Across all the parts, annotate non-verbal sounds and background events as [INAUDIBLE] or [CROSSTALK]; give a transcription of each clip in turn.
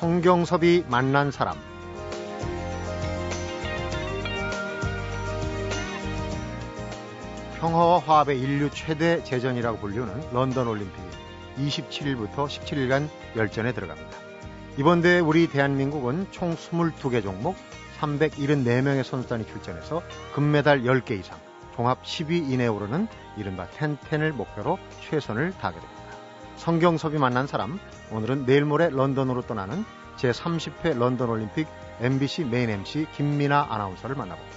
성경섭이 만난 사람 평화와 화합의 인류 최대 재전이라고 불리는 런던 올림픽이 27일부터 17일간 열전에 들어갑니다. 이번 대회 우리 대한민국은 총 22개 종목 374명의 선수단이 출전해서 금메달 10개 이상, 종합 10위 이내에 오르는 이른바 텐텐을 목표로 최선을 다하게 됩니다. 성경섭이 만난 사람, 오늘은 내일 모레 런던으로 떠나는 제30회 런던 올림픽 MBC 메인 MC 김민아 아나운서를 만나봅니다.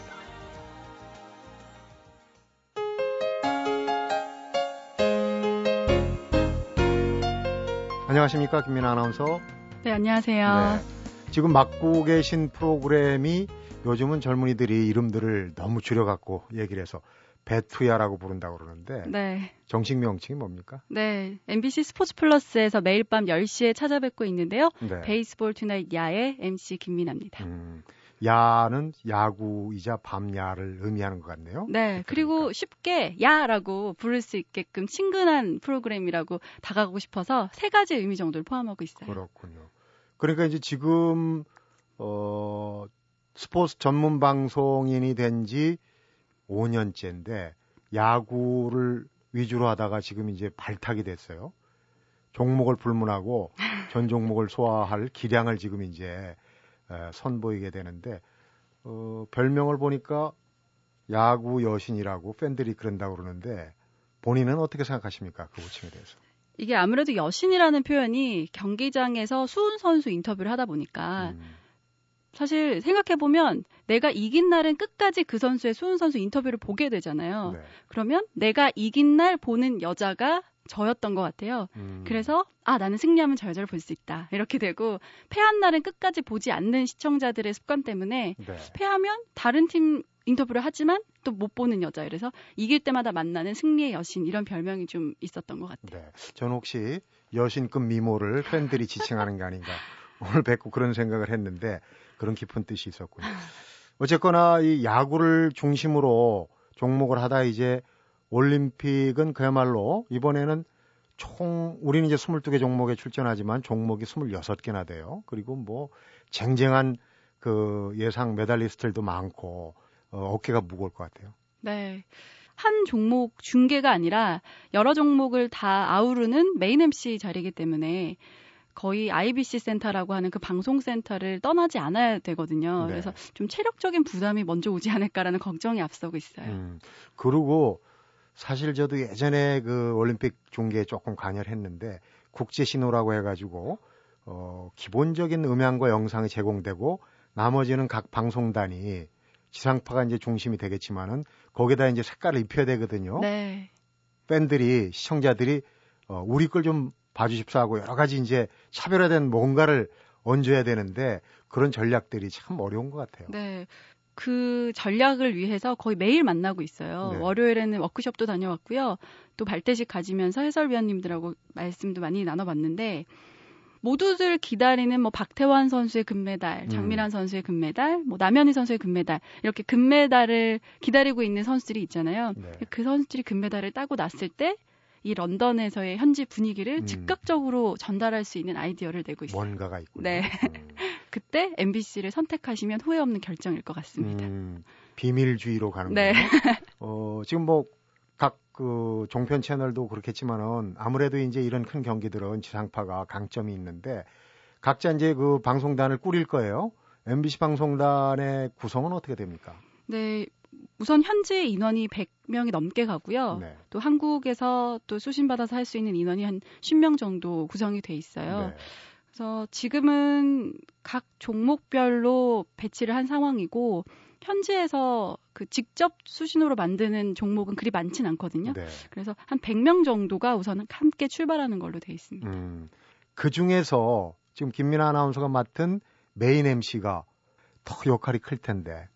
안녕하십니까 김민아 아나운서. 네 안녕하세요. 네, 지금 맡고 계신 프로그램이 요즘은 젊은이들이 이름들을 너무 줄여갖고 얘기를 해서 배투야라고 부른다고 그러는데 네. 정식 명칭이 뭡니까? 네. MBC 스포츠 플러스에서 매일 밤 10시에 찾아뵙고 있는데요. 네. 베이스볼 투나잇 야의 MC 김민아입니다. 음, 야는 야구이자 밤야를 의미하는 것 같네요. 네. 그리고 쉽게 야라고 부를 수 있게끔 친근한 프로그램이라고 다가가고 싶어서 세 가지 의미 정도를 포함하고 있어요. 그렇군요. 그러니까 이제 지금 어 스포츠 전문 방송인이 된지 5년째인데 야구를 위주로 하다가 지금 이제 발탁이 됐어요. 종목을 불문하고 [LAUGHS] 전 종목을 소화할 기량을 지금 이제 선보이게 되는데 어, 별명을 보니까 야구 여신이라고 팬들이 그런다고 그러는데 본인은 어떻게 생각하십니까? 그 호칭에 대해서. 이게 아무래도 여신이라는 표현이 경기장에서 수훈 선수 인터뷰를 하다 보니까 음. 사실 생각해보면 내가 이긴 날은 끝까지 그 선수의 수훈 선수 인터뷰를 보게 되잖아요. 네. 그러면 내가 이긴 날 보는 여자가 저였던 것 같아요. 음. 그래서 아 나는 승리하면 저 여자를 볼 수 있다 이렇게 되고 패한 날은 끝까지 보지 않는 시청자들의 습관 때문에 네. 패하면 다른 팀 인터뷰를 하지만 또 못 보는 여자 이래서 이길 때마다 만나는 승리의 여신 이런 별명이 좀 있었던 것 같아요. 네, 저는 혹시 여신급 미모를 팬들이 지칭하는 게 아닌가 오늘 뵙고 그런 생각을 했는데 그런 깊은 뜻이 있었군요. 어쨌거나 이 야구를 중심으로 종목을 하다 이제 올림픽은 그야말로 이번에는 총 우리는 이제 22개 종목에 출전하지만 종목이 26개나 돼요. 그리고 뭐 쟁쟁한 그 예상 메달리스트들도 많고 어, 어깨가 무거울 것 같아요. 네. 한 종목 중계가 아니라 여러 종목을 다 아우르는 메인 MC 자리이기 때문에 거의 IBC 센터라고 하는 그 방송 센터를 떠나지 않아야 되거든요. 네. 그래서 좀 체력적인 부담이 먼저 오지 않을까라는 걱정이 앞서고 있어요. 음, 그리고 사실 저도 예전에 그 올림픽 중계에 조금 관여를 했는데 국제 신호라고 해가지고 어, 기본적인 음향과 영상이 제공되고 나머지는 각 방송단이 지상파가 이제 중심이 되겠지만은 거기다 이제 색깔을 입혀야 되거든요. 네. 팬들이 시청자들이 어, 우리 걸 좀 봐주십사 하고 여러 가지 이제 차별화된 뭔가를 얹어야 되는데 그런 전략들이 참 어려운 것 같아요. 네. 그 전략을 위해서 거의 매일 만나고 있어요. 네. 월요일에는 워크숍도 다녀왔고요. 또 발대식 가지면서 해설위원님들하고 말씀도 많이 나눠봤는데 모두들 기다리는 뭐 박태환 선수의 금메달, 음. 음. 선수의 금메달, 뭐 남현희 선수의 금메달 이렇게 금메달을 기다리고 있는 선수들이 있잖아요. 네. 그 선수들이 금메달을 따고 났을 때 이 런던에서의 현지 분위기를 음. 즉각적으로 전달할 수 있는 아이디어를 내고 있어요. 뭔가가 있군요. 네. 음. [LAUGHS] 그때 MBC를 선택하시면 후회 없는 결정일 것 같습니다. 음, 비밀주의로 가는 네. 거예요. [LAUGHS] 어, 지금 뭐 각그 종편 채널도 그렇겠지만은 아무래도 이제 이런 큰 경기들은 지상파가 강점이 있는데 각자 이제 그 방송단을 꾸릴 거예요. MBC 방송단의 구성은 어떻게 됩니까? 네, 우선 현재 인원이 100명이 넘게 가고요. 네. 또 한국에서 또 수신받아서 할 수 있는 인원이 한 10명 정도 구성이 돼 있어요. 네. 그래서 지금은 각 종목별로 배치를 한 상황이고 현지에서 그 직접 수신호로 만드는 종목은 그리 많진 않거든요. 네. 그래서 한 100명 정도가 우선 함께 출발하는 걸로 돼 있습니다. 음, 그 중에서 지금 김민아 아나운서가 맡은 메인 MC가 더 역할이 클 텐데.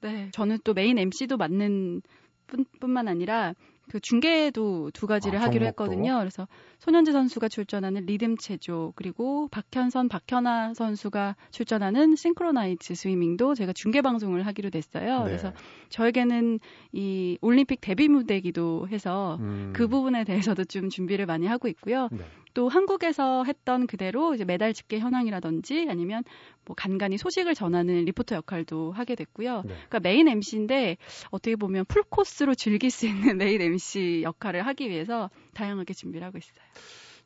네, 저는 또 메인 MC도 맡는 뿐, 뿐만 아니라 그 중계도 두 가지를 아, 하기로 했거든요. 그래서 손연재 선수가 출전하는 리듬 체조 그리고 박현선, 박현아 선수가 출전하는 싱크로나이즈드 스위밍도 제가 중계 방송을 하기로 됐어요. 네. 그래서 저에게는 이 올림픽 데뷔 무대기도 해서 음. 그 부분에 대해서도 좀 준비를 많이 하고 있고요. 네. 또 한국에서 했던 그대로 이제 메달 집계 현황이라든지 아니면 뭐 간간히 소식을 전하는 리포터 역할도 하게 됐고요. 네. 그러니까 메인 MC인데 어떻게 보면 풀 코스로 즐길 수 있는 [LAUGHS] 메인 MC 역할을 하기 위해서 다양하게 준비를 하고 있어요.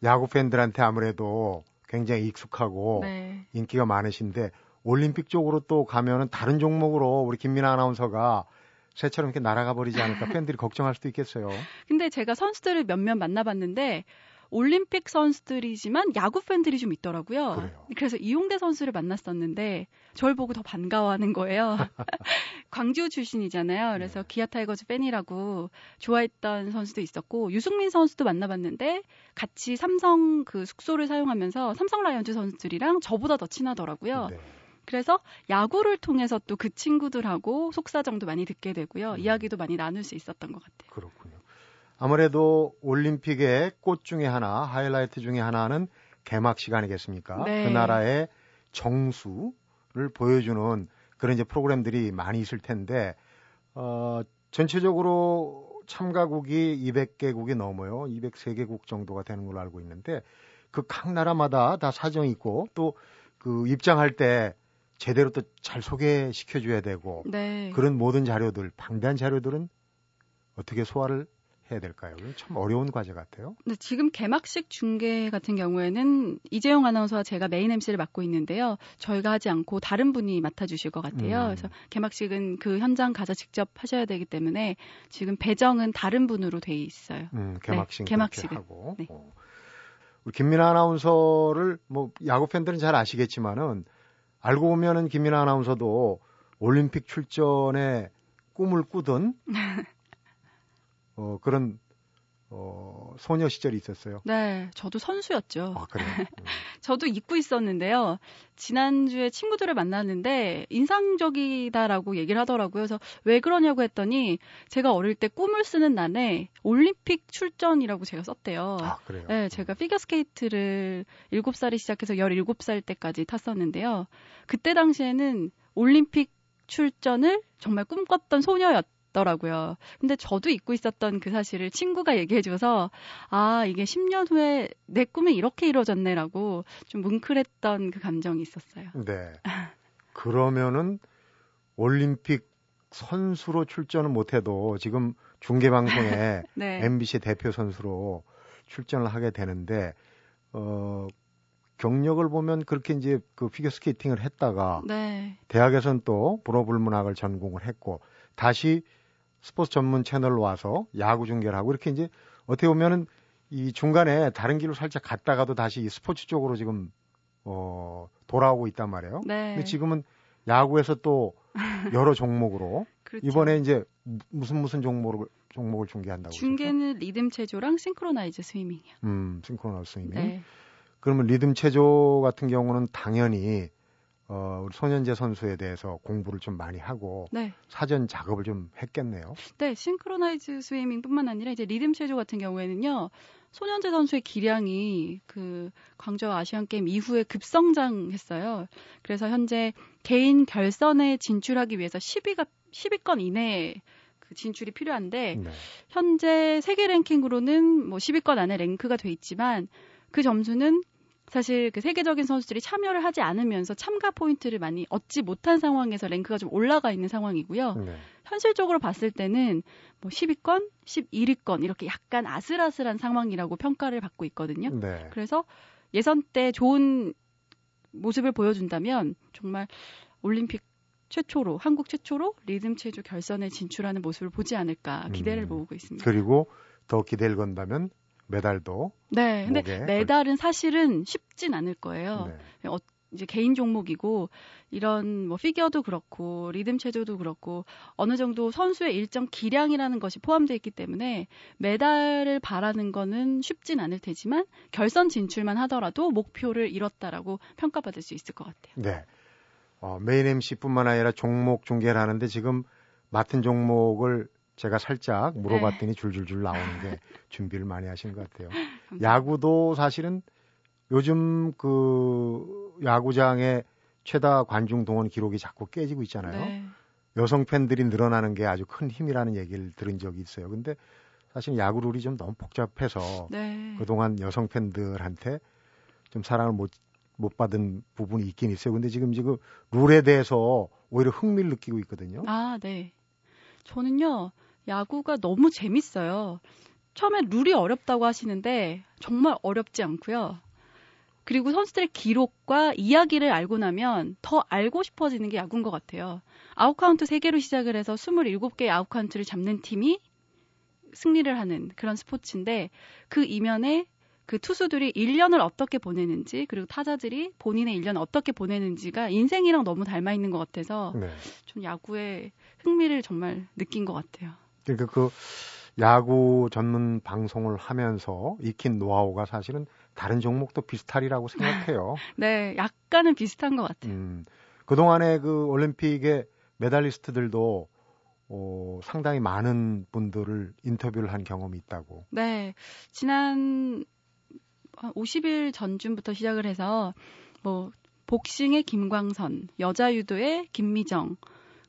야구 팬들한테 아무래도 굉장히 익숙하고 네. 인기가 많으신데 올림픽 쪽으로 또 가면은 다른 종목으로 우리 김민아 아나운서가 새처럼 이렇게 날아가 버리지 않을까 [LAUGHS] 팬들이 걱정할 수도 있겠어요. 근데 제가 선수들을 몇몇 만나봤는데 올림픽 선수들이지만 야구 팬들이 좀 있더라고요. 그래요. 그래서 이용대 선수를 만났었는데 저를 보고 더 반가워하는 거예요. [LAUGHS] 광주 출신이잖아요. 그래서 네. 기아 타이거즈 팬이라고 좋아했던 선수도 있었고 유승민 선수도 만나봤는데 같이 삼성 그 숙소를 사용하면서 삼성 라이온즈 선수들이랑 저보다 더 친하더라고요. 네. 그래서 야구를 통해서 또 그 친구들하고 속사정도 많이 듣게 되고요. 음. 이야기도 많이 나눌 수 있었던 것 같아요. 그렇군요. 아무래도 올림픽의 꽃 중에 하나, 하이라이트 중에 하나는 개막식 아니겠습니까? 네. 그 나라의 정수를 보여주는 그런 이제 프로그램들이 많이 있을 텐데, 어, 전체적으로 참가국이 200개국이 넘어요. 203개국 정도가 되는 걸로 알고 있는데, 그 각 나라마다 다 사정이 있고, 또 그 입장할 때 제대로 또 잘 소개시켜 줘야 되고, 네. 그런 모든 자료들, 방대한 자료들은 어떻게 소화를 해야 될까요? 참 어려운 과제 같아요. 네, 지금 개막식 중계 같은 경우에는 이재용 아나운서와 제가 메인 MC를 맡고 있는데요. 저희가 하지 않고 다른 분이 맡아주실 것 같아요. 음. 그래서 개막식은 그 현장 가서 직접 하셔야 되기 때문에 지금 배정은 다른 분으로 돼 있어요. 음, 개막식 네, 개막식을 하고. 네. 어. 우리 김민아 아나운서를 뭐 야구 팬들은 잘 아시겠지만은 알고 보면은 김민아 아나운서도 올림픽 출전에 꿈을 꾸던 [LAUGHS] 어, 그런 어, 소녀 시절이 있었어요. 네, 저도 선수였죠. 아, 그래요? [LAUGHS] 음. 저도 잊고 있었는데요. 지난주에 친구들을 만났는데 인상적이다라고 얘기를 하더라고요. 그래서 왜 그러냐고 했더니 제가 어릴 때 꿈을 쓰는 난에 올림픽 출전이라고 제가 썼대요. 아, 그래요? 네, 제가 피겨스케이트를 7살이 시작해서 17살 때까지 탔었는데요. 그때 당시에는 올림픽 출전을 정말 꿈꿨던 소녀였 있더라고요. 근데 저도 잊고 있었던 그 사실을 친구가 얘기해줘서 아 이게 10년 후에 내 꿈이 이렇게 이루어졌네라고 좀 뭉클했던 그 감정이 있었어요. 네. 그러면은 올림픽 선수로 출전을 못해도 지금 중계 방송에 [LAUGHS] 네. MBC 대표 선수로 출전을 하게 되는데 어 경력을 보면 그렇게 이제 그 피겨 스케이팅을 했다가 네. 대학에서는 또 불어불문학을 전공을 했고 다시 스포츠 전문 채널로 와서 야구 중계를 하고 이렇게 이제 어떻게 보면은 이 중간에 다른 길로 살짝 갔다가도 다시 스포츠 쪽으로 지금 어 돌아오고 있단 말이에요. 네. 근데 지금은 야구에서 또 여러 [LAUGHS] 종목으로 그렇죠. 이번에 이제 무슨 무슨 종목을 종목을 중계한다고 중계는 그러죠? 리듬 체조랑 싱크로나이즈 스위밍이요. 음, 싱크로나이즈 스위밍. 네. 그러면 리듬 체조 같은 경우는 당연히 어, 우리 손연재 선수에 대해서 공부를 좀 많이 하고 네. 사전 작업을 좀 했겠네요. 네, 싱크로나이즈 스위밍뿐만 아니라 이제 리듬 체조 같은 경우에는요. 손연재 선수의 기량이 그 광저우 아시안 게임 이후에 급성장했어요. 그래서 현재 개인 결선에 진출하기 위해서 10위가 10위권 이내에 그 진출이 필요한데 네. 현재 세계 랭킹으로는 뭐 10위권 안에 랭크가 돼 있지만 그 점수는 사실 그 세계적인 선수들이 참여를 하지 않으면서 참가 포인트를 많이 얻지 못한 상황에서 랭크가 좀 올라가 있는 상황이고요. 네. 현실적으로 봤을 때는 뭐 10위권, 11위권 이렇게 약간 아슬아슬한 상황이라고 평가를 받고 있거든요. 네. 그래서 예선 때 좋은 모습을 보여준다면 정말 올림픽 최초로 한국 최초로 리듬 체조 결선에 진출하는 모습을 보지 않을까 기대를 음. 모으고 있습니다. 그리고 더 기대를 건다면 메달도. 네. 근데 메달은 사실은 쉽진 않을 거예요. 네. 어, 이제 개인 종목이고 이런 뭐 피겨도 그렇고 리듬 체조도 그렇고 어느 정도 선수의 일정 기량이라는 것이 포함되어 있기 때문에 메달을 바라는 거는 쉽진 않을 테지만 결선 진출만 하더라도 목표를 이뤘다라고 평가받을 수 있을 것 같아요. 네. 어, 메인 MC뿐만 아니라 종목 중계를 하는데 지금 맡은 종목을 제가 살짝 물어봤더니 네. 줄줄줄 나오는 게 [LAUGHS] 준비를 많이 하신 것 같아요. 야구도 사실은 요즘 그 야구장의 최다 관중 동원 기록이 자꾸 깨지고 있잖아요. 네. 여성 팬들이 늘어나는 게 아주 큰 힘이라는 얘기를 들은 적이 있어요. 근데 사실 야구 룰이 좀 너무 복잡해서 네. 그동안 여성 팬들한테 좀 사랑을 못, 못 받은 부분이 있긴 있어요. 근데 지금 지금 룰에 대해서 오히려 흥미를 느끼고 있거든요. 아, 네. 저는요, 야구가 너무 재밌어요. 처음에 룰이 어렵다고 하시는데 정말 어렵지 않고요. 그리고 선수들의 기록과 이야기를 알고 나면 더 알고 싶어지는 게 야구인 것 같아요. 아웃카운트 3개로 시작을 해서 27개의 아웃카운트를 잡는 팀이 승리를 하는 그런 스포츠인데 그 이면에 그 투수들이 1년을 어떻게 보내는지 그리고 타자들이 본인의 1년 어떻게 보내는지가 인생이랑 너무 닮아 있는 것 같아서 네. 좀 야구에 흥미를 정말 느낀 것 같아요. 그러니까 그 야구 전문 방송을 하면서 익힌 노하우가 사실은 다른 종목도 비슷하리라고 생각해요. [LAUGHS] 네, 약간은 비슷한 것 같아요. 음, 그동안에 그 올림픽의 메달리스트들도 어, 상당히 많은 분들을 인터뷰를 한 경험이 있다고. 네. 지난 50일 전쯤부터 시작을 해서 뭐 복싱의 김광선, 여자 유도의 김미정,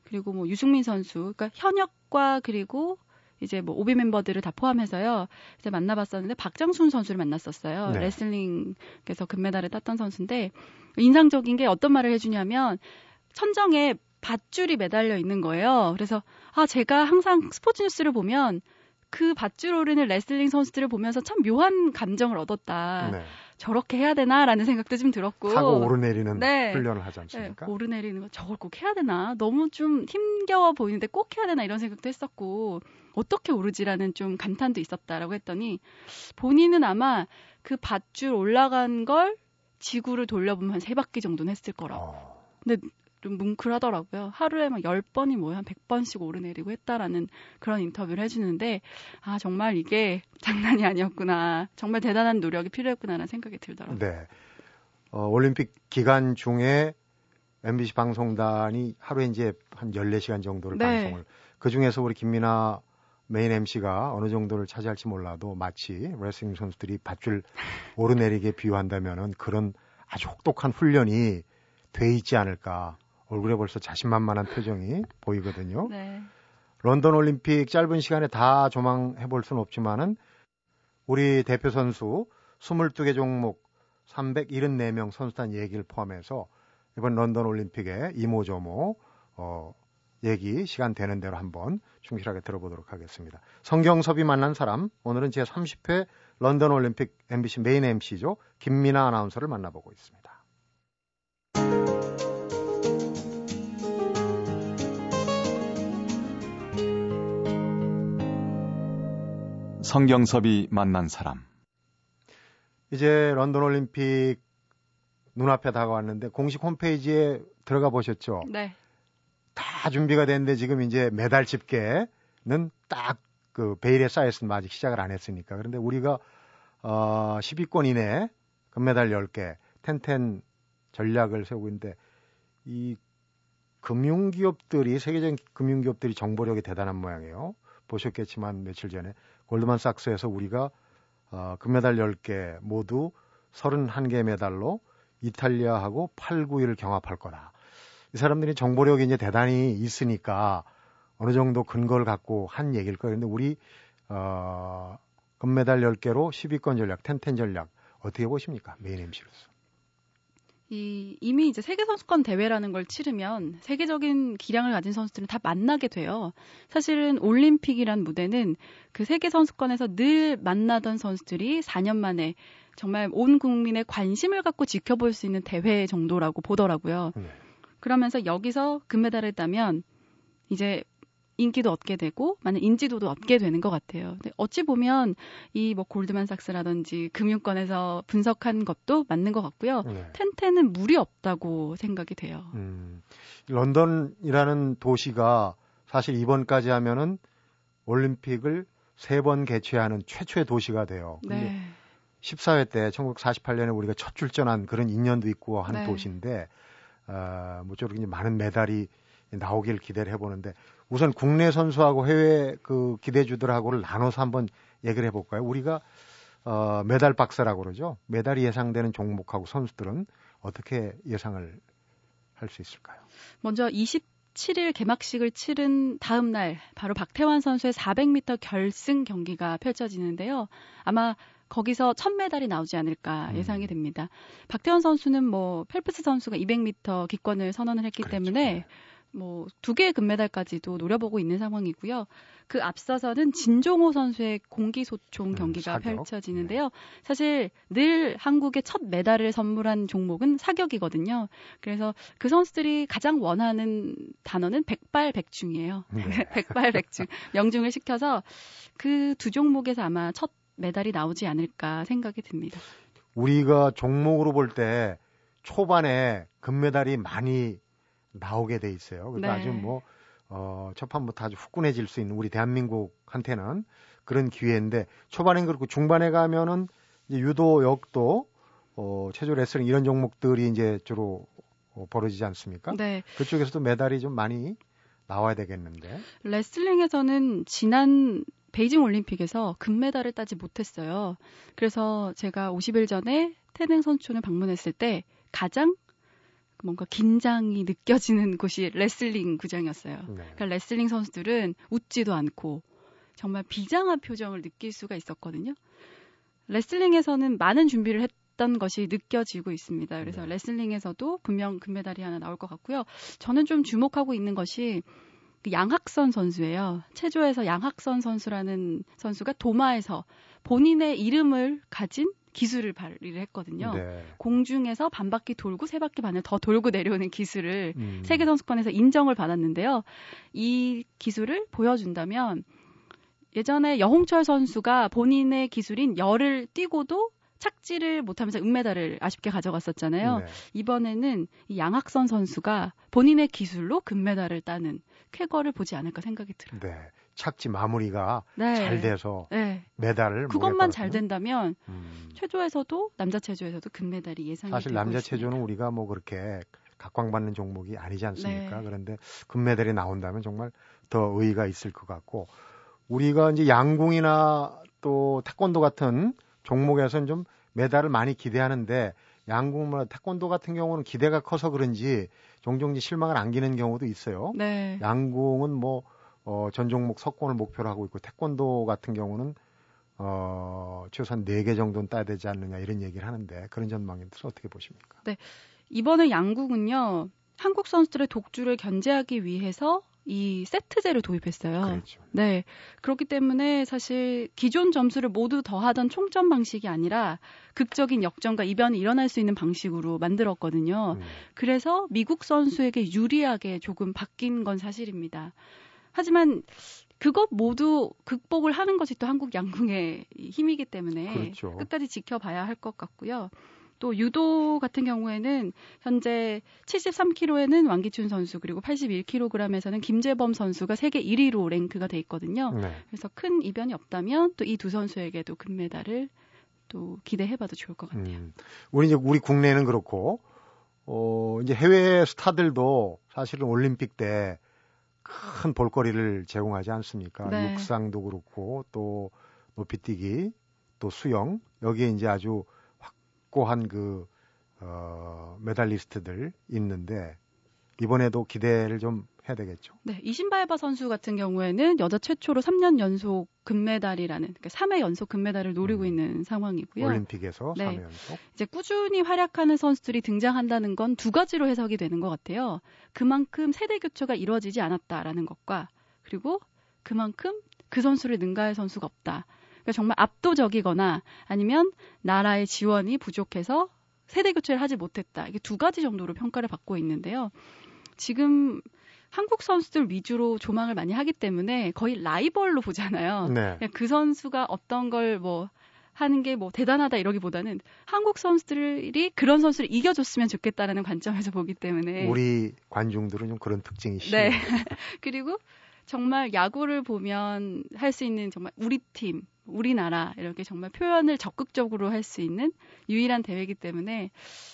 그리고 뭐 유승민 선수, 그러니까 현역 과 그리고 이제 뭐 오비 멤버들을 다 포함해서요. 이제 만나봤었는데 박장순 선수를 만났었어요. 네. 레슬링에서 금메달을 땄던 선수인데 인상적인 게 어떤 말을 해주냐면 천정에 밧줄이 매달려 있는 거예요. 그래서 아 제가 항상 스포츠 뉴스를 보면 그 밧줄 오르는 레슬링 선수들을 보면서 참 묘한 감정을 얻었다. 네. 저렇게 해야 되나라는 생각도 좀 들었고 타고 오르내리는 네. 훈련을 하지 않습니까? 네, 오르내리는 거 저걸 꼭 해야 되나 너무 좀 힘겨워 보이는데 꼭 해야 되나 이런 생각도 했었고 어떻게 오르지라는 좀 감탄도 있었다라고 했더니 본인은 아마 그 밧줄 올라간 걸 지구를 돌려보면 한 세 바퀴 정도는 했을 거라고. 어. 근데 좀 뭉클하더라고요. 하루에 막 10번이 뭐야, 한 100번씩 오르내리고 했다라는 그런 인터뷰를 해주는데, 아, 정말 이게 장난이 아니었구나. 정말 대단한 노력이 필요했구나라는 생각이 들더라고요. 네. 어, 올림픽 기간 중에 MBC 방송단이 하루에 이제 한 14시간 정도를 네. 방송을, 그 중에서 우리 김민아 메인 MC가 어느 정도를 차지할지 몰라도 마치 레슬링 선수들이 밧줄 오르내리게 비유한다면은 그런 아주 혹독한 훈련이 돼 있지 않을까. 얼굴에 벌써 자신만만한 표정이 [LAUGHS] 보이거든요. 네. 런던 올림픽 짧은 시간에 다 조망해 볼 수는 없지만은 우리 대표 선수 22개 종목 374명 선수단 얘기를 포함해서 이번 런던 올림픽의 이모저모 어 얘기 시간 되는 대로 한번 충실하게 들어보도록 하겠습니다. 성경섭이 만난 사람 오늘은 제 30회 런던 올림픽 MBC 메인 MC죠. 김민아 아나운서를 만나보고 있습니다. 성경섭이 만난 사람 이제 런던 올림픽 눈앞에 다가왔는데 공식 홈페이지에 들어가 보셨죠? 네. 다 준비가 됐는데 지금 이제 메달 집계는 딱 그 베일에 쌓였으면 아직 시작을 안 했으니까. 그런데 우리가 어 10위권 이내 금메달 10개, 텐텐 전략을 세우고 있는데 이 금융기업들이 세계적인 금융기업들이 정보력이 대단한 모양이에요. 보셨겠지만 며칠 전에 골드만삭스에서 우리가 어, 금메달 10개 모두 31개 메달로 이탈리아하고 8, 9위를 경합할 거다. 이 사람들이 정보력이 이제 대단히 있으니까 어느 정도 근거를 갖고 한 얘기일 거예요. 근데 우리 어, 금메달 10개로 10위권 전략, 텐텐 전략 어떻게 보십니까? 메인 MC로서. 이 이미 이제 세계 선수권 대회라는 걸 치르면 세계적인 기량을 가진 선수들은 다 만나게 돼요. 사실은 올림픽이란 무대는 그 세계 선수권에서 늘 만나던 선수들이 4년 만에 정말 온 국민의 관심을 갖고 지켜볼 수 있는 대회 정도라고 보더라고요. 네. 그러면서 여기서 금메달을 따면 이제 인기도 얻게 되고 많은 인지도도 얻게 되는 것 같아요. 근데 어찌 보면 이 뭐 골드만삭스라든지 금융권에서 분석한 것도 맞는 것 같고요. 네. 텐텐은 무리 없다고 생각이 돼요. 음, 런던이라는 도시가 사실 이번까지 하면은 올림픽을 세 번 개최하는 최초의 도시가 돼요. 근데 네. 14회 때 1948년에 우리가 첫 출전한 그런 인연도 있고 하는 네. 도시인데 어, 모쪼록 이제 많은 메달이 나오길 기대를 해보는데 우선 국내 선수하고 해외 그 기대주들하고를 나눠서 한번 얘기를 해볼까요? 우리가 어, 메달 박스라고 그러죠. 메달이 예상되는 종목하고 선수들은 어떻게 예상을 할 수 있을까요? 먼저 20 17일 개막식을 치른 다음 날 바로 박태환 선수의 400m 결승 경기가 펼쳐지는데요. 아마 거기서 첫 메달이 나오지 않을까 음. 예상이 됩니다. 박태환 선수는 뭐 펠프스 선수가 200m 기권을 선언을 했기 그렇죠. 때문에 네. 뭐 두 개의 금메달까지도 노려보고 있는 상황이고요. 그 앞서서는 진종호 선수의 공기소총 음, 경기가 음, 펼쳐지는데요. 네. 사실 늘 한국의 첫 메달을 선물한 종목은 사격이거든요. 그래서 그 선수들이 가장 원하는 단어는 백발백중이에요. 네. [LAUGHS] 백발백중 명중을 시켜서 그 두 종목에서 아마 첫 메달이 나오지 않을까 생각이 듭니다. 우리가 종목으로 볼 때 초반에 금메달이 많이 나오게 돼 있어요. 그래서 네. 아주 뭐, 어, 첫 판부터 아주 후끈해질 수 있는 우리 대한민국한테는 그런 기회인데 초반엔 그렇고 중반에 가면은 이제 유도, 역도, 어, 체조 레슬링 이런 종목들이 이제 주로 어, 벌어지지 않습니까? 네. 그쪽에서도 메달이 좀 많이 나와야 되겠는데. 레슬링에서는 지난 베이징 올림픽에서 금메달을 따지 못했어요. 그래서 제가 50일 전에 태릉 선촌을 방문했을 때 가장 뭔가 긴장이 느껴지는 곳이 레슬링 구장이었어요. 네. 그러니까 레슬링 선수들은 웃지도 않고 정말 비장한 표정을 느낄 수가 있었거든요. 레슬링에서는 많은 준비를 했던 것이 느껴지고 있습니다. 그래서 네. 레슬링에서도 분명 금메달이 하나 나올 것 같고요. 저는 좀 주목하고 있는 것이 그 양학선 선수예요. 체조에서 양학선 선수라는 선수가 도마에서 본인의 이름을 가진 기술을 발휘를 했거든요. 네. 공중에서 반 바퀴 돌고 세 바퀴 반을 더 돌고 내려오는 기술을 음. 세계 선수권에서 인정을 받았는데요. 이 기술을 보여준다면 예전에 여홍철 선수가 본인의 기술인 열을 뛰고도 착지를 못하면서 은메달을 아쉽게 가져갔었잖아요. 네. 이번에는 이 양학선 선수가 본인의 기술로 금메달을 따는 쾌거를 보지 않을까 생각이 들어요. 네. 착지 마무리가 네. 잘 돼서 네. 메달을 그것만 잘 된다면 음. 체조에서도 남자 체조에서도 금메달이 예상이 사실 남자 있습니다. 체조는 우리가 뭐 그렇게 각광받는 종목이 아니지 않습니까? 네. 그런데 금메달이 나온다면 정말 더 의의가 있을 것 같고 우리가 이제 양궁이나 또 태권도 같은 종목에서는 좀 메달을 많이 기대하는데 양궁, 뭐 태권도 같은 경우는 기대가 커서 그런지 종종 실망을 안기는 경우도 있어요. 네. 양궁은 뭐 어, 전 종목 석권을 목표로 하고 있고 태권도 같은 경우는 어, 최소한 4개 정도는 따야 되지 않느냐 이런 얘기를 하는데 그런 대해서 어떻게 보십니까? 네. 이번에 양국은요. 한국 선수들의 독주를 견제하기 위해서 이 세트제를 도입했어요. 그렇죠. 네. 그렇기 때문에 사실 기존 점수를 모두 더하던 총점 방식이 아니라 극적인 역전과 이변이 일어날 수 있는 방식으로 만들었거든요. 음. 그래서 미국 선수에게 유리하게 조금 바뀐 건 사실입니다. 하지만 그것 모두 극복을 하는 것이 또 한국 양궁의 힘이기 때문에 그렇죠. 끝까지 지켜봐야 할 것 같고요. 또 유도 같은 경우에는 현재 73kg에는 왕기춘 선수 그리고 81kg에서는 김재범 선수가 세계 1위로 랭크가 돼 있거든요. 네. 그래서 큰 이변이 없다면 또 이 두 선수에게도 금메달을 또 기대해봐도 좋을 것 같아요. 음, 우리 이제 우리 국내는 그렇고 어 이제 해외 스타들도 사실은 올림픽 때 큰 볼거리를 제공하지 않습니까? 네. 육상도 그렇고 또 높이뛰기 또 수영 여기에 이제 아주 확고한 그 어, 메달리스트들 있는데 이번에도 기대를 좀 해야 되겠죠. 네, 이신바에바 선수 같은 경우에는 여자 최초로 3년 연속 금메달이라는 그러니까 3회 연속 금메달을 노리고 음. 있는 상황이고요. 올림픽에서 네. 3회 연속. 이제 꾸준히 활약하는 선수들이 등장한다는 건 두 가지로 해석이 되는 것 같아요. 그만큼 세대 교체가 이루어지지 않았다라는 것과 그리고 그만큼 그 선수를 능가할 선수가 없다. 그러니까 정말 압도적이거나 아니면 나라의 지원이 부족해서 세대 교체를 하지 못했다. 이게 두 가지 정도로 평가를 받고 있는데요. 지금 한국 선수들 위주로 조망을 많이 하기 때문에 거의 라이벌로 보잖아요. 네. 그 선수가 어떤 걸 뭐 하는 게 뭐 대단하다 이러기보다는 한국 선수들이 그런 선수를 이겨줬으면 좋겠다라는 관점에서 보기 때문에 우리 관중들은 좀 그런 특징이 심해요. 네. [LAUGHS] 그리고 정말 야구를 보면 할 수 있는 정말 우리 팀, 우리나라 이렇게 정말 표현을 적극적으로 할 수 있는 유일한 대회이기 때문에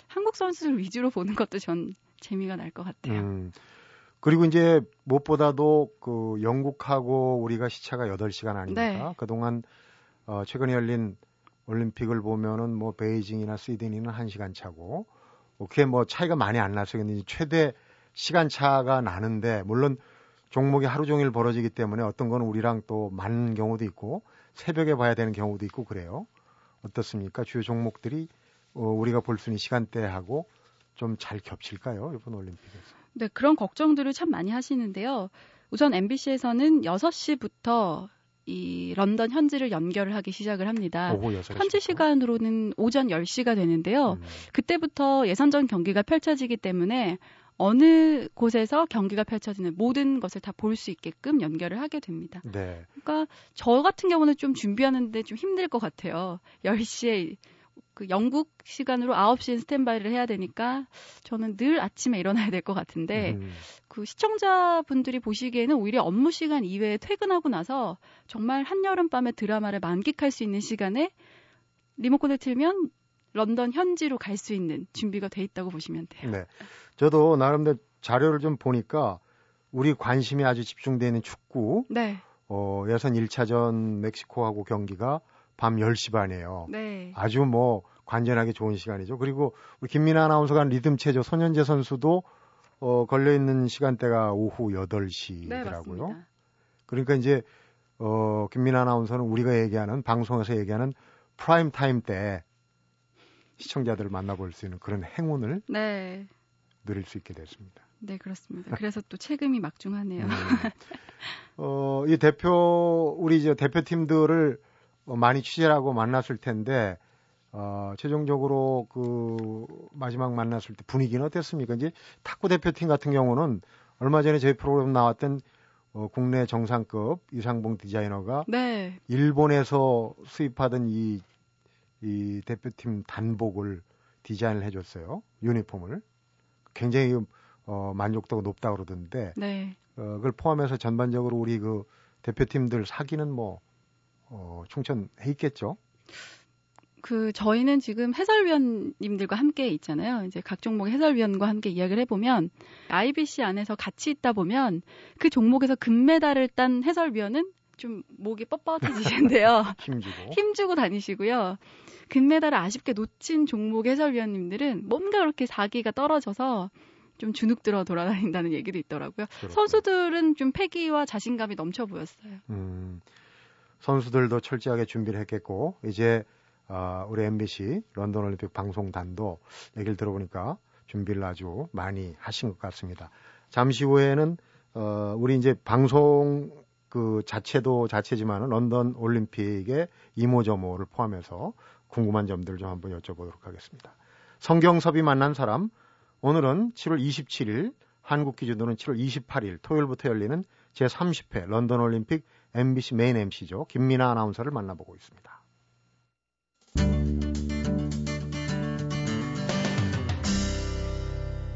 한국 선수들 위주로 보는 것도 전 재미가 날 것 같아요. 음, 그리고 이제 무엇보다도 그 영국하고 우리가 시차가 8시간 아닙니까? 네. 그동안 어, 최근에 열린 올림픽을 보면은 뭐 베이징이나 시드니는 1시간 차고 뭐 그게 뭐 차이가 많이 안 났어요. 근데 최대 시간 차가 나는데 물론 종목이 하루 종일 벌어지기 때문에 어떤 건 우리랑 또 맞는 경우도 있고 새벽에 봐야 되는 경우도 있고 그래요. 어떻습니까? 주요 종목들이 어, 우리가 볼 수 있는 시간대하고 좀 잘 겹칠까요? 이번 올림픽에서. 네, 그런 걱정들을 참 많이 하시는데요. 우선 MBC에서는 6시부터 이 런던 현지를 연결을 하기 시작을 합니다. 오후 6시. 현지 시간으로는 오전 10시가 되는데요. 음. 그때부터 예선전 경기가 펼쳐지기 때문에 어느 곳에서 경기가 펼쳐지는 모든 것을 다 볼 수 있게끔 연결을 하게 됩니다. 네. 그러니까 저 같은 경우는 좀 준비하는데 좀 힘들 것 같아요. 10시에 그 영국 시간으로 9시에 스탠바이를 해야 되니까 저는 늘 아침에 일어나야 될 것 같은데 음. 그 시청자분들이 보시기에는 오히려 업무 시간 이외에 퇴근하고 나서 정말 한여름 밤에 드라마를 만끽할 수 있는 시간에 리모컨을 틀면 런던 현지로 갈 수 있는 준비가 돼 있다고 보시면 돼요. 네. 저도 나름대로 자료를 좀 보니까 우리 관심이 아주 집중되어 있는 축구 네. 어, 예선 1차전 멕시코하고 경기가 밤 10시 반이에요. 네. 아주 뭐 관전하기 좋은 시간이죠. 그리고 우리 김민아 아나운서가 한 리듬 체조 손연재 선수도 어, 걸려 있는 시간대가 오후 8시더라고요. 네. 그러니까 이제 어, 김민아 아나운서는 우리가 얘기하는 방송에서 얘기하는 프라임 타임 때 시청자들을 만나볼 수 있는 그런 행운을 네. 누릴 수 있게 됐습니다. 네, 그렇습니다. 그래서 또 책임이 막중하네요. 음. 어, 이 대표 우리 이제 대표팀들을 어, 많이 취재하고 만났을 텐데 어, 최종적으로 그 마지막 만났을 때 분위기는 어땠습니까? 이제 탁구 대표팀 같은 경우는 얼마 전에 저희 프로그램 나왔던 어, 국내 정상급 이상봉 디자이너가 네. 일본에서 수입하던 이, 이 대표팀 단복을 디자인을 해줬어요. 유니폼을. 굉장히 어, 만족도가 높다고 그러던데 네. 어, 그걸 포함해서 전반적으로 우리 그 대표팀들 사기는 뭐 어, 충천해 있겠죠. 그 저희는 지금 해설위원님들과 함께 있잖아요. 이제 각 종목 해설위원과 함께 이야기를 해보면 IBC 안에서 같이 있다 보면 그 종목에서 금메달을 딴 해설위원은 좀 목이 뻣뻣해지시는데요. [LAUGHS] 힘주고. 힘주고 다니시고요. 금메달을 아쉽게 놓친 종목 해설위원님들은 뭔가 그렇게 사기가 떨어져서 좀 주눅 들어 돌아다닌다는 얘기도 있더라고요. 그렇군요. 선수들은 좀 패기와 자신감이 넘쳐 보였어요. 음, 선수들도 철저하게 준비를 했겠고 이제 어, 우리 MBC 런던 올림픽 방송단도 얘기를 들어보니까 준비를 아주 많이 하신 것 같습니다. 잠시 후에는 어, 우리 이제 방송 그 자체도 자체지만은 런던 올림픽의 이모저모를 포함해서 궁금한 점들 좀 한번 여쭤보도록 하겠습니다. 성경섭이 만난 사람 오늘은 7월 27일 한국 기준으로는 7월 28일 토요일부터 열리는 제30회 런던 올림픽 MBC 메인 MC죠. 김민아 아나운서를 만나보고 있습니다.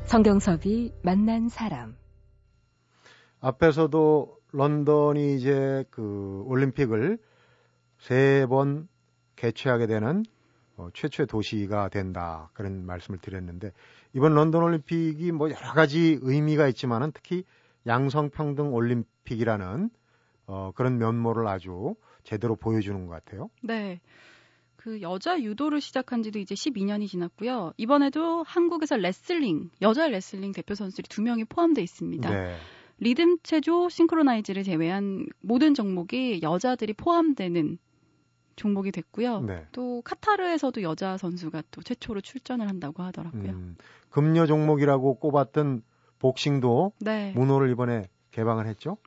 성경섭이 만난 사람. 앞에서도 런던이 이제 그 올림픽을 세 번 개최하게 되는 어, 최초의 도시가 된다 그런 말씀을 드렸는데 이번 런던 올림픽이 뭐 여러 가지 의미가 있지만은 특히 양성평등 올림픽이라는 어, 그런 면모를 아주 제대로 보여주는 것 같아요. 네. 그 여자 유도를 시작한 지도 이제 12년이 지났고요. 이번에도 한국에서 레슬링, 여자 레슬링 대표 선수들이 두 명이 포함되어 있습니다. 네. 리듬 체조, 싱크로나이즈를 제외한 모든 종목이 여자들이 포함되는 종목이 됐고요. 네. 또 카타르에서도 여자 선수가 또 최초로 출전을 한다고 하더라고요. 음, 금요 종목이라고 꼽았던 복싱도 네. 문호를 이번에 개방을 했죠.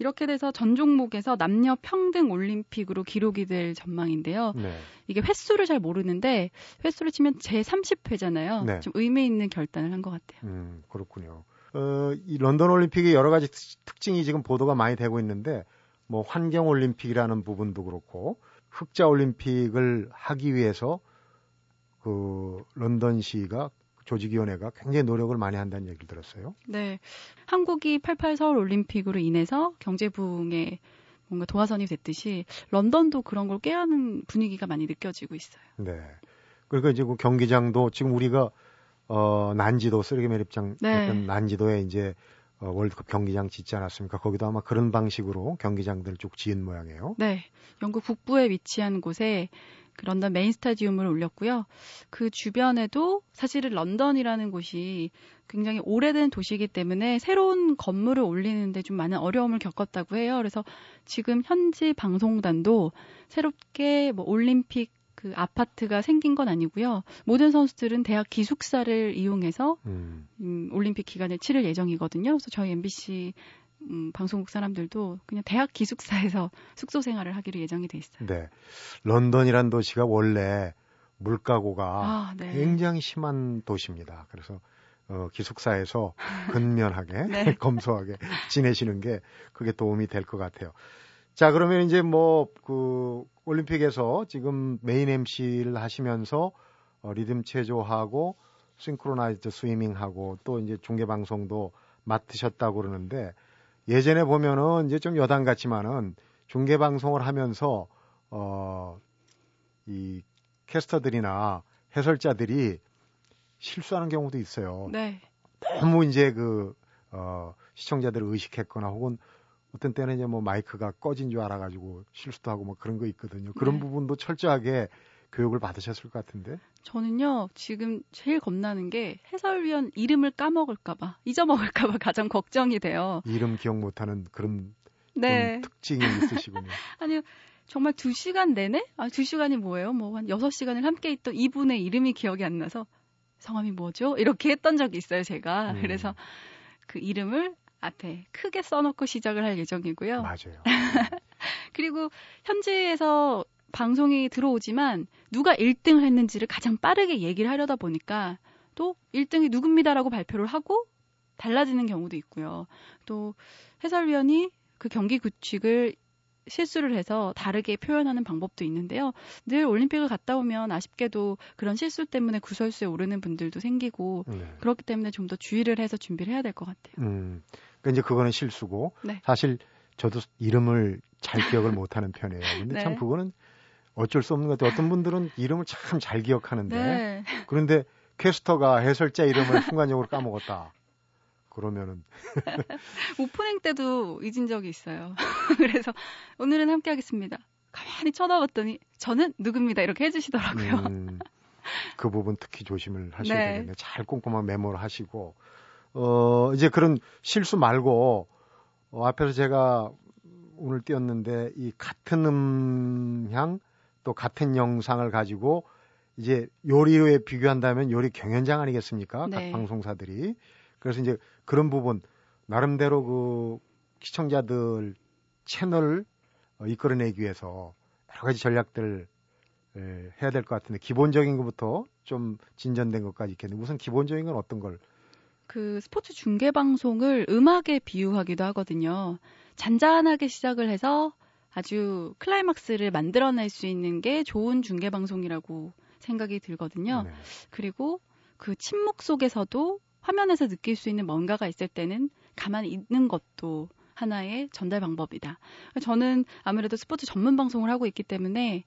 이렇게 돼서 전 종목에서 남녀 평등 올림픽으로 기록이 될 전망인데요. 네. 이게 횟수를 잘 모르는데 횟수를 치면 제 30회잖아요. 네. 좀 의미 있는 결단을 한 것 같아요. 음, 그렇군요. 어, 이 런던 올림픽의 여러 가지 특- 특징이 지금 보도가 많이 되고 있는데 뭐 환경 올림픽이라는 부분도 그렇고 흑자 올림픽을 하기 위해서 그 런던시가 조직위원회가 굉장히 노력을 많이 한다는 얘기를 들었어요. 네. 한국이 88 서울 올림픽으로 인해서 경제 부흥에 뭔가 도화선이 됐듯이 런던도 그런 걸 깨하는 분위기가 많이 느껴지고 있어요. 네. 그러니까 이제 그 경기장도 지금 우리가 어 난지도 쓰레기 매립장 네. 난지도에 이제 어, 월드컵 경기장 짓지 않았습니까? 거기도 아마 그런 방식으로 경기장들을 쭉 지은 모양이에요. 네. 영국 북부에 위치한 곳에 그 런던 메인 스타디움을 올렸고요. 그 주변에도 사실은 런던이라는 곳이 굉장히 오래된 도시이기 때문에 새로운 건물을 올리는데 좀 많은 어려움을 겪었다고 해요. 그래서 지금 현지 방송단도 새롭게 뭐 올림픽 그 아파트가 생긴 건 아니고요. 모든 선수들은 대학 기숙사를 이용해서 음. 음, 올림픽 기간에 치를 예정이거든요. 그래서 저희 MBC 음, 방송국 사람들도 그냥 대학 기숙사에서 [LAUGHS] 숙소 생활을 하기로 예정이 돼 있어요. 네. 런던이란 도시가 원래 물가고가 아, 네. 굉장히 심한 도시입니다. 그래서 어, 기숙사에서 [LAUGHS] 근면하게 네. [LAUGHS] 검소하게 지내시는 게 그게 도움이 될 것 같아요. 자, 그러면 이제 뭐 그 올림픽에서 지금 메인 MC를 하시면서 어, 리듬 체조하고 싱크로나이즈 스위밍하고 또 이제 중계 방송도 맡으셨다고 그러는데 예전에 보면은 이제 좀 여당 같지만은 중계 방송을 하면서 어 이 캐스터들이나 해설자들이 실수하는 경우도 있어요. 네. 너무 이제 그 어, 시청자들을 의식했거나 혹은 어떤 때는 이제 뭐 마이크가 꺼진 줄 알아가지고 실수도 하고 뭐 그런 거 있거든요. 그런 네. 부분도 철저하게 교육을 받으셨을 것 같은데. 저는요 지금 제일 겁나는 게 해설위원 이름을 까먹을까봐 잊어먹을까봐 [LAUGHS] 가장 걱정이 돼요. 이름 기억 못하는 그런, 네. 특징이 있으시군요. [LAUGHS] 아니요. 정말 두 시간 내내? 아, 두 시간이 뭐예요? 뭐, 한 여섯 시간을 함께 있던 이분의 이름이 기억이 안 나서, 성함이 뭐죠? 이렇게 했던 적이 있어요, 제가. 음. 그래서 그 이름을 앞에 크게 써놓고 시작을 할 예정이고요. 맞아요. [LAUGHS] 그리고 현지에서 방송이 들어오지만 누가 1등을 했는지를 가장 빠르게 얘기를 하려다 보니까 또 1등이 누굽니다라고 발표를 하고 달라지는 경우도 있고요. 또 해설위원이 그 경기 규칙을 실수를 해서 다르게 표현하는 방법도 있는데요. 늘 올림픽을 갔다 오면 아쉽게도 그런 실수 때문에 구설수에 오르는 분들도 생기고 네. 그렇기 때문에 좀 더 주의를 해서 준비를 해야 될 것 같아요. 음, 그러니까 이제 그거는 실수고 네. 사실 저도 이름을 잘 기억을 못하는 편이에요. 근데 [LAUGHS] 네. 참 그거는 어쩔 수 없는 것 같아요. 어떤 분들은 이름을 참 잘 기억하는데 네. 그런데 캐스터가 해설자 이름을 순간적으로 까먹었다. 그러면은 [LAUGHS] 오프닝 때도 잊은 적이 있어요. [LAUGHS] 그래서 오늘은 함께 하겠습니다. 가만히 쳐다봤더니 저는 누굽니다 이렇게 해주시더라고요. 음, 그 부분 특히 조심을 하셔야 네. 되겠네요. 잘 꼼꼼한 메모를 하시고 어 이제 그런 실수 말고 어, 앞에서 제가 오늘 띄웠는데 이 같은 음향 또 같은 영상을 가지고 이제 요리에 비교한다면 요리 경연장 아니겠습니까? 네. 각 방송사들이. 그래서 이제 그런 부분 나름대로 그 시청자들 채널을 어, 이끌어내기 위해서 여러 가지 전략들 을 해야 될 것 같은데 기본적인 것부터 좀 진전된 것까지 있겠는데 우선 기본적인 건 어떤 걸? 그 스포츠 중계 방송을 음악에 비유하기도 하거든요. 잔잔하게 시작을 해서 아주 클라이막스를 만들어낼 수 있는 게 좋은 중계 방송이라고 생각이 들거든요. 네. 그리고 그 침묵 속에서도 화면에서 느낄 수 있는 뭔가가 있을 때는 가만히 있는 것도 하나의 전달 방법이다. 저는 아무래도 스포츠 전문 방송을 하고 있기 때문에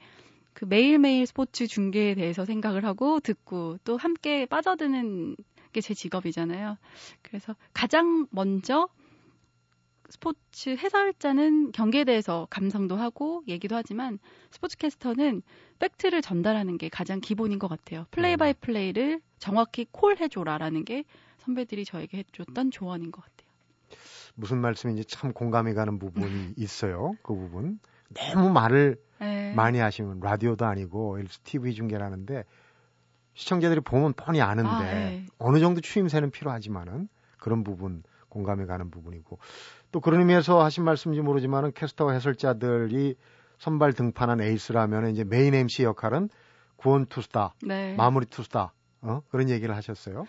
그 매일매일 스포츠 중계에 대해서 생각을 하고 듣고 또 함께 빠져드는 게 제 직업이잖아요. 그래서 가장 먼저 스포츠 해설자는 경기에 대해서 감상도 하고 얘기도 하지만 스포츠 캐스터는 팩트를 전달하는 게 가장 기본인 것 같아요. play by 음. play를 정확히 call해줘라라는 게 선배들이 저에게 해줬던 조언인 것 같아요. 무슨 말씀인지 참 공감이 가는 부분이 있어요. 그 부분. 너무 말을 네. 많이 하시면 라디오도 아니고 TV 중계라는데 시청자들이 보면 뻔히 아는데 아, 네. 어느 정도 추임새는 필요하지만은 그런 부분 공감이 가는 부분이고 또 그런 의미에서 하신 말씀인지 모르지만은 캐스터와 해설자들이 선발 등판한 에이스라면 이제 메인 MC 역할은 구원 투수다, 네. 마무리 투수다, 어? 그런 얘기를 하셨어요.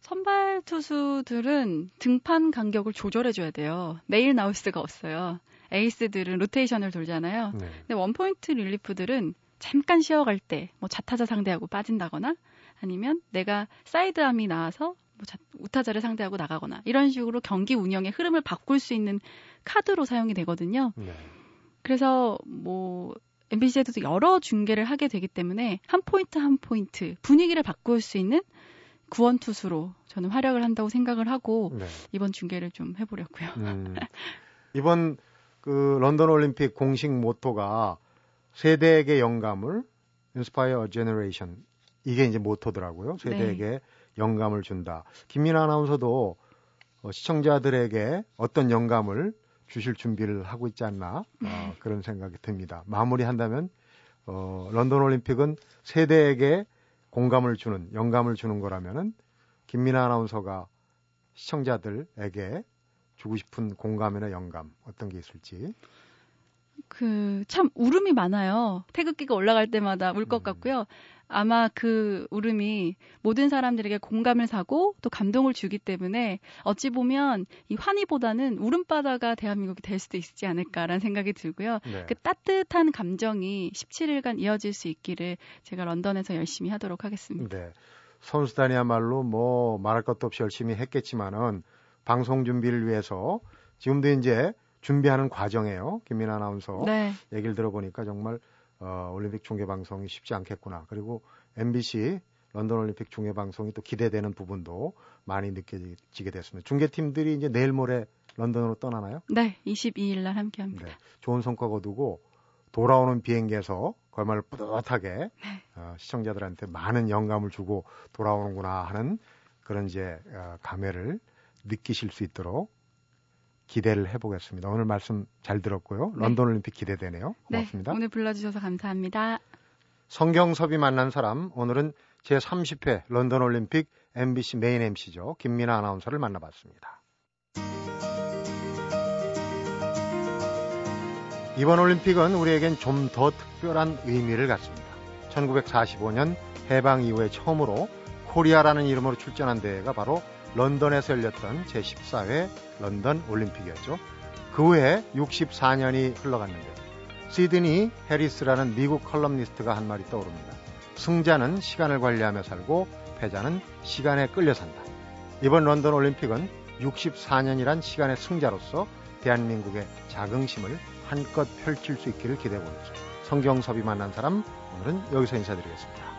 선발 투수들은 등판 간격을 조절해줘야 돼요. 매일 나올 수가 없어요. 에이스들은 로테이션을 돌잖아요. 네. 근데 원포인트 릴리프들은 잠깐 쉬어갈 때, 뭐 좌타자 상대하고 빠진다거나 아니면 내가 사이드암이 나와서 뭐 좌, 우타자를 상대하고 나가거나 이런 식으로 경기 운영의 흐름을 바꿀 수 있는 카드로 사용이 되거든요. 네. 그래서 뭐 MBC에도 여러 중계를 하게 되기 때문에 한 포인트 한 포인트 분위기를 바꿀 수 있는 구원 투수로 저는 활약을 한다고 생각을 하고 네. 이번 중계를 좀 해보려고요. 음, [LAUGHS] 이번 그 런던 올림픽 공식 모토가 세대에게 영감을 Inspire a Generation 이게 이제 모토더라고요. 세대에게 네. 영감을 준다. 김민아 아나운서도 어, 시청자들에게 어떤 영감을 주실 준비를 하고 있지 않나 어, 그런 생각이 듭니다. 마무리한다면 어, 런던 올림픽은 세대에게 공감을 주는 영감을 주는 거라면은 김민아 아나운서가 시청자들에게 주고 싶은 공감이나 영감 어떤 게 있을지 그 참 울음이 많아요. 태극기가 올라갈 때마다 울것 음. 같고요. 아마 그 울음이 모든 사람들에게 공감을 사고 또 감동을 주기 때문에 어찌 보면 이 환희보다는 울음바다가 대한민국이 될 수도 있지 않을까라는 생각이 들고요. 네. 그 따뜻한 감정이 17일간 이어질 수 있기를 제가 런던에서 열심히 하도록 하겠습니다. 네. 선수단이야말로 뭐 말할 것도 없이 열심히 했겠지만은 방송 준비를 위해서 지금도 이제 준비하는 과정이에요. 김민아 아나운서 네. 얘기를 들어보니까 정말 어, 올림픽 중계 방송이 쉽지 않겠구나. 그리고 MBC 런던 올림픽 중계 방송이 또 기대되는 부분도 많이 느껴지게 됐습니다. 중계팀들이 이제 내일 모레 런던으로 떠나나요? 네, 22일 날 함께 합니다. 네, 좋은 성과 거두고 돌아오는 비행기에서 그야말로 뿌듯하게 네. 어, 시청자들한테 많은 영감을 주고 돌아오는구나 하는 그런 이제 어, 감회를 느끼실 수 있도록 기대를 해보겠습니다. 오늘 말씀 잘 들었고요. 네. 런던 올림픽 기대되네요. 네, 고맙습니다. 네, 오늘 불러주셔서 감사합니다. 성경섭이 만난 사람 오늘은 제 30회 런던 올림픽 MBC 메인 MC죠. 김민아 아나운서를 만나봤습니다. 이번 올림픽은 우리에겐 좀 더 특별한 의미를 갖습니다. 1945년 해방 이후에 처음으로 코리아라는 이름으로 출전한 대회가 바로 런던에서 열렸던 제14회 런던 올림픽이었죠. 그 후에 64년이 흘러갔는데 시드니 해리스라는 미국 컬럼니스트가 한 말이 떠오릅니다. 승자는 시간을 관리하며 살고 패자는 시간에 끌려 산다. 이번 런던 올림픽은 64년이란 시간의 승자로서 대한민국의 자긍심을 한껏 펼칠 수 있기를 기대해 보면서 성경섭이 만난 사람 오늘은 여기서 인사드리겠습니다.